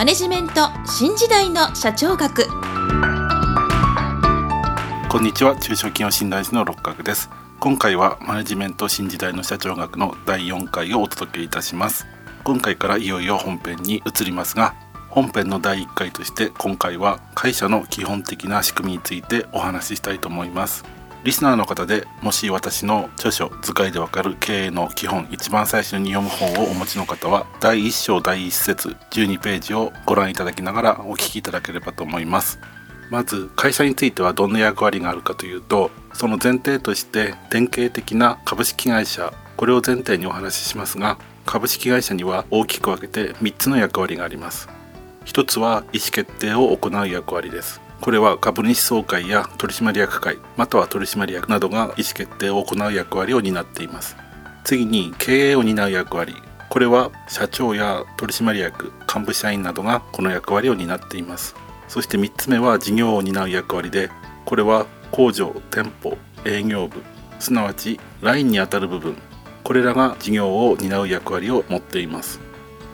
マネジメント新時代の社長学。こんにちは。中小企業診断士の六角です。今回はマネジメント新時代の社長学の第4回をお届けいたします。今回からいよいよ本編に移りますが本編の第1回として今回は会社の基本的な仕組みについてお話ししたいと思います。リスナーの方でもし私の著書図解でわかる経営の基本一番最初に読む本をお持ちの方は第1章第1節12ページをご覧いただきながらお聞きいただければと思います。まず会社についてはどんな役割があるかというとその前提として典型的な株式会社これを前提にお話ししますが株式会社には大きく分けて3つの役割があります。1つは意思決定を行う役割です。これは株主総会や取締役会または取締役などが意思決定を行う役割を担っています。次に経営を担う役割。これは社長や取締役幹部社員などがこの役割を担っています。そして3つ目は事業を担う役割でこれは工場店舗営業部。すなわちラインにあたる部分。これらが事業を担う役割を持っています。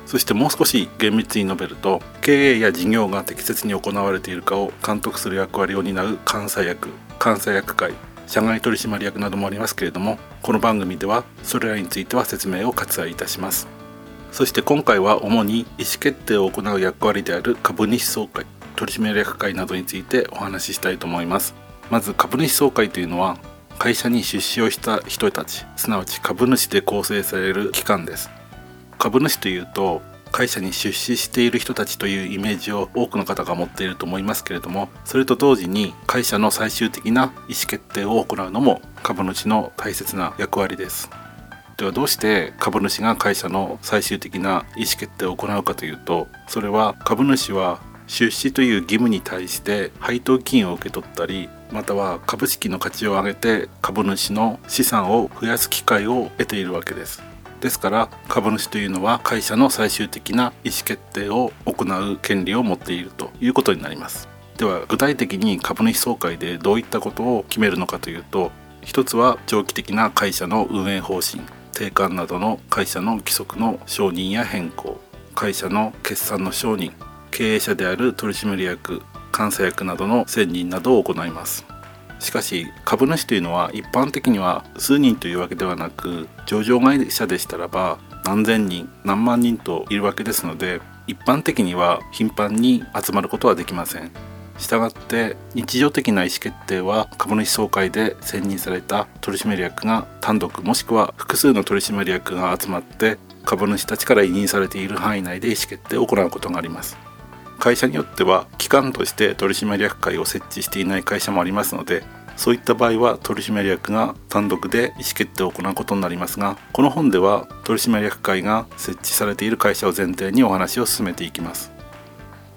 そしてもう少し厳密に述べると経営や事業が適切に行われているかを監督する役割を担う監査役監査役会社外取締役などもありますけれどもこの番組ではそれらについては説明を割愛いたします。そして今回は主に意思決定を行う役割である株主総会取締役会などについてお話ししたいと思います。まず株主総会というのは会社に出資をした人たちすなわち株主で構成される機関です。株主というと会社に出資している人たちというイメージを多くの方が持っていると思いますけれどもそれと同時に会社の最終的な意思決定を行うのも株主の大切な役割です。ではどうして株主が会社の最終的な意思決定を行うかというとそれは株主は出資という義務に対して配当金を受け取ったりまたは株式の価値を上げて株主の資産を増やす機会を得ているわけです。ですから株主というのは会社の最終的な意思決定を行う権利を持っているということになります。では具体的に株主総会でどういったことを決めるのかというと一つは長期的な会社の運営方針定款などの会社の規則の承認や変更会社の決算の承認経営者である取締役監査役などの選任などを行います。しかし株主というのは一般的には数人というわけではなく上場会社でしたらば何千人何万人といるわけですので一般的には頻繁に集まることはできません。したがって日常的な意思決定は株主総会で選任された取締役が単独もしくは複数の取締役が集まって株主たちから委任されている範囲内で意思決定を行うことがあります。会社によっては機関として取締役会を設置していない会社もありますのでそういった場合は取締役が単独で意思決定を行うことになりますがこの本では取締役会が設置されている会社を前提にお話を進めていきます。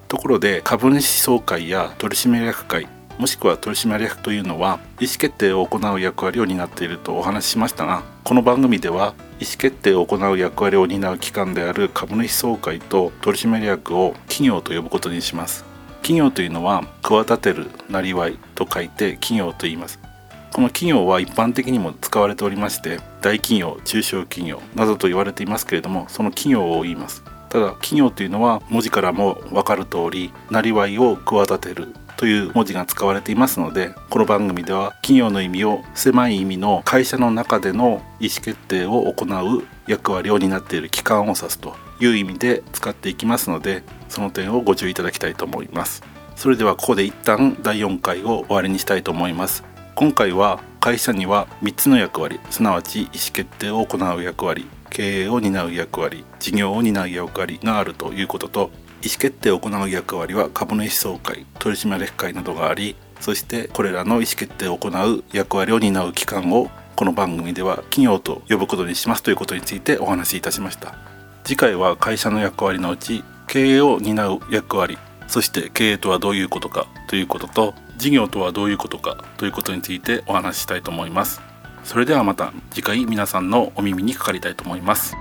ところで株主総会や取締役会もしくは取締役というのは意思決定を行う役割を担っているとお話ししましたがこの番組では意思決定を行う役割を担う機関である株主総会と取締役を企業と呼ぶことにします。企業というのは企てるなりわいと書いて企業と言います。この企業は一般的にも使われておりまして大企業中小企業などと言われていますけれどもその企業を言います。ただ企業というのは文字からも分かる通りなりわいを企てるという文字が使われていますのでこの番組では企業の意味を狭い意味の会社の中での意思決定を行う役割を担っている機関を指すという意味で使っていきますのでその点をご注意いただきたいと思います。それではここで一旦第4回を終わりにしたいと思います。今回は会社には3つの役割すなわち意思決定を行う役割経営を担う役割事業を担う役割があるということと意思決定を行う役割は株主総会取締役会などがありそしてこれらの意思決定を行う役割を担う機関をこの番組では企業と呼ぶことにしますということについてお話しいたしました。次回は会社の役割のうち経営を担う役割そして経営とはどういうことかということと事業とはどういうことかということについてお話ししたいと思います。それではまた次回皆さんのお耳にかかりたいと思います。